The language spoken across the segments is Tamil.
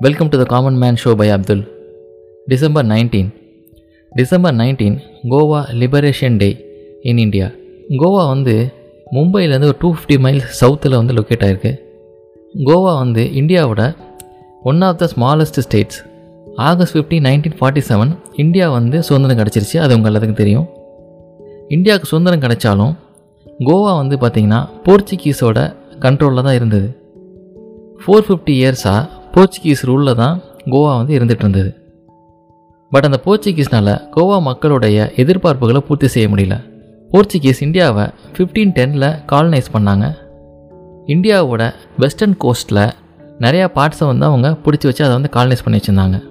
Welcome to the common man show by Abdul December nineteen December nineteen Goa liberation day in India Goa வந்து மும்பையிலேருந்து ஒரு டூ ஃபிஃப்டி மைல்ஸ் சவுத்தில் வந்து லொக்கேட் ஆகிருக்கு கோவா வந்து இந்தியாவோட one of the smallest states August fifteen nineteen forty seven India வந்து சுதந்திரம் கிடச்சிருச்சு. அது உங்கள் எல்லாத்துக்கும் தெரியும். இந்தியாவுக்கு சுதந்திரம் கிடைச்சாலும் கோவா வந்து பார்த்திங்கன்னா போர்ச்சுகீஸோட கண்ட்ரோலில் தான் இருந்தது. ஃபோர் ஃபிஃப்டி இயர்ஸாக போர்ச்சுகீஸ் ரூலில் தான் கோவா வந்து இருந்துகிட்டு இருந்தது. பட் அந்த போர்ச்சுகீஸ்னால் கோவா மக்களுடைய எதிர்பார்ப்புகளை பூர்த்தி செய்ய முடியல. போர்ச்சுகீஸ் இந்தியாவை ஃபிஃப்டீன் டெனில் காலனைஸ் பண்ணாங்க. இந்தியாவோட வெஸ்டர்ன் கோஸ்ட்டில் நிறையா பார்ட்ஸை வந்து அவங்க பிடிச்சி வச்சு அதை வந்து காலனைஸ் பண்ணி வச்சுருந்தாங்க.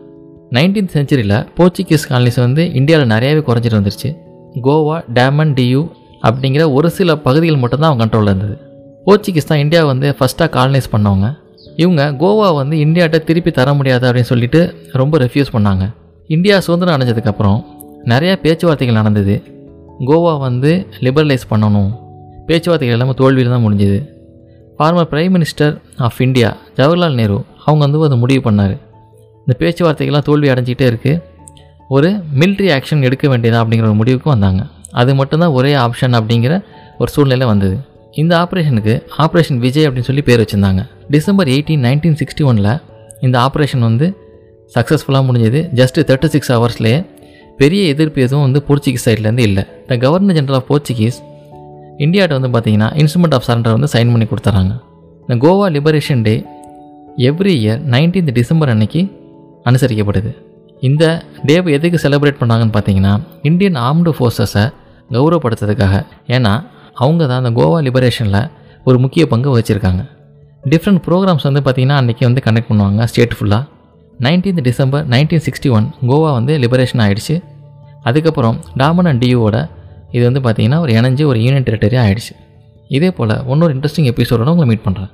நைன்டீன்த் செஞ்சுரியில் போர்ச்சுகீஸ் காலனிஸ் வந்து இந்தியாவில் நிறையாவே குறைஞ்சிட்டு வந்துருச்சு. கோவா டேமன் டியூ அப்படிங்கிற ஒரு சில பகுதிகள் மட்டும்தான் அவங்க கண்ட்ரோலில் இருந்தது. போர்ச்சுகீஸ் தான் இந்தியா வந்து ஃபஸ்ட்டாக காலனைஸ் பண்ணவங்க. இவங்க கோவா வந்து இந்தியாட்ட திருப்பி தர முடியாது அப்படின்னு சொல்லிட்டு ரொம்ப ரெஃப்யூஸ் பண்ணாங்க. இந்தியா சுதந்திரம் அடைஞ்சதுக்கப்புறம் நிறையா பேச்சுவார்த்தைகள் நடந்தது. கோவா வந்து லிபரலைஸ் பண்ணணும். பேச்சுவார்த்தைகள் எல்லாமே தோல்வியில் தான் முடிஞ்சுது. Former prime minister of India Jawaharlal Nehru அவங்க வந்து அதை முடிவு பண்ணார். இந்த பேச்சுவார்த்தைகள்லாம் தோல்வி அடைஞ்சிக்கிட்டே இருக்குது ஒரு மிலிட்ரி ஆக்ஷன் எடுக்க வேண்டியதா அப்படிங்கிற ஒரு முடிவுக்கு வந்தாங்க. அது மட்டும்தான் ஒரே ஆப்ஷன் அப்படிங்கிற ஒரு சூழ்நிலை வந்தது. இந்த ஆப்ரேஷனுக்கு ஆப்ரேஷன் விஜய் அப்படின்னு சொல்லி பேர் வச்சுருந்தாங்க. டிசம்பர் எயிட்டீன் நைன்டீன் சிக்ஸ்டி ஒனில் இந்த ஆப்ரேஷன் வந்து சக்ஸஸ்ஃபுல்லாக முடிஞ்சது. ஜஸ்ட் தேர்ட்டி சிக்ஸ் ஹவர்ஸ்லேயே பெரிய எதிர்ப்பு எதுவும் வந்து போர்ச்சுகீஸ் சைட்லேருந்து இல்லை. The governor general of Portuguese இந்தியாட்ட வந்து பார்த்தீங்கன்னா இன்ஸ்ட்ருமெண்ட் ஆஃப் சரண்டர் வந்து சைன் பண்ணி கொடுத்துறாங்க. இந்த Goa liberation day every year nineteenth December அன்னைக்கு அனுசரிக்கப்படுது. இந்த டேவை எதுக்கு செலிப்ரேட் பண்ணாங்கன்னு பார்த்தீங்கன்னா இந்தியன் ஆர்ம்டு ஃபோர்ஸஸை கௌரவப்படுத்துறதுக்காக. ஏன்னா அவங்க தான் அந்த கோவா லிபரேஷனில் ஒரு முக்கிய பங்கு வச்சுருக்காங்க டிஃப்ரெண்ட் ப்ரோக்ராம்ஸ் வந்து பார்த்திங்கன்னா அன்றைக்கி வந்து கண்டக்ட் பண்ணுவாங்க ஸ்டேட் ஃபுல்லாக nineteenth December nineteen sixty one Goa வந்து லிபரேஷன் ஆகிடுச்சு அதுக்கப்புறம் டாமன் அண்ட் டியூவோட இது வந்து பார்த்திங்கன்னா ஒரு இணைஞ்சு ஒரு யூனியன் டெரிட்டரி ஆகிடுச்சு இதே போல் இன்னொரு இன்ட்ரெஸ்டிங் எபிசோடோட உங்களை மீட் பண்ணுறேன்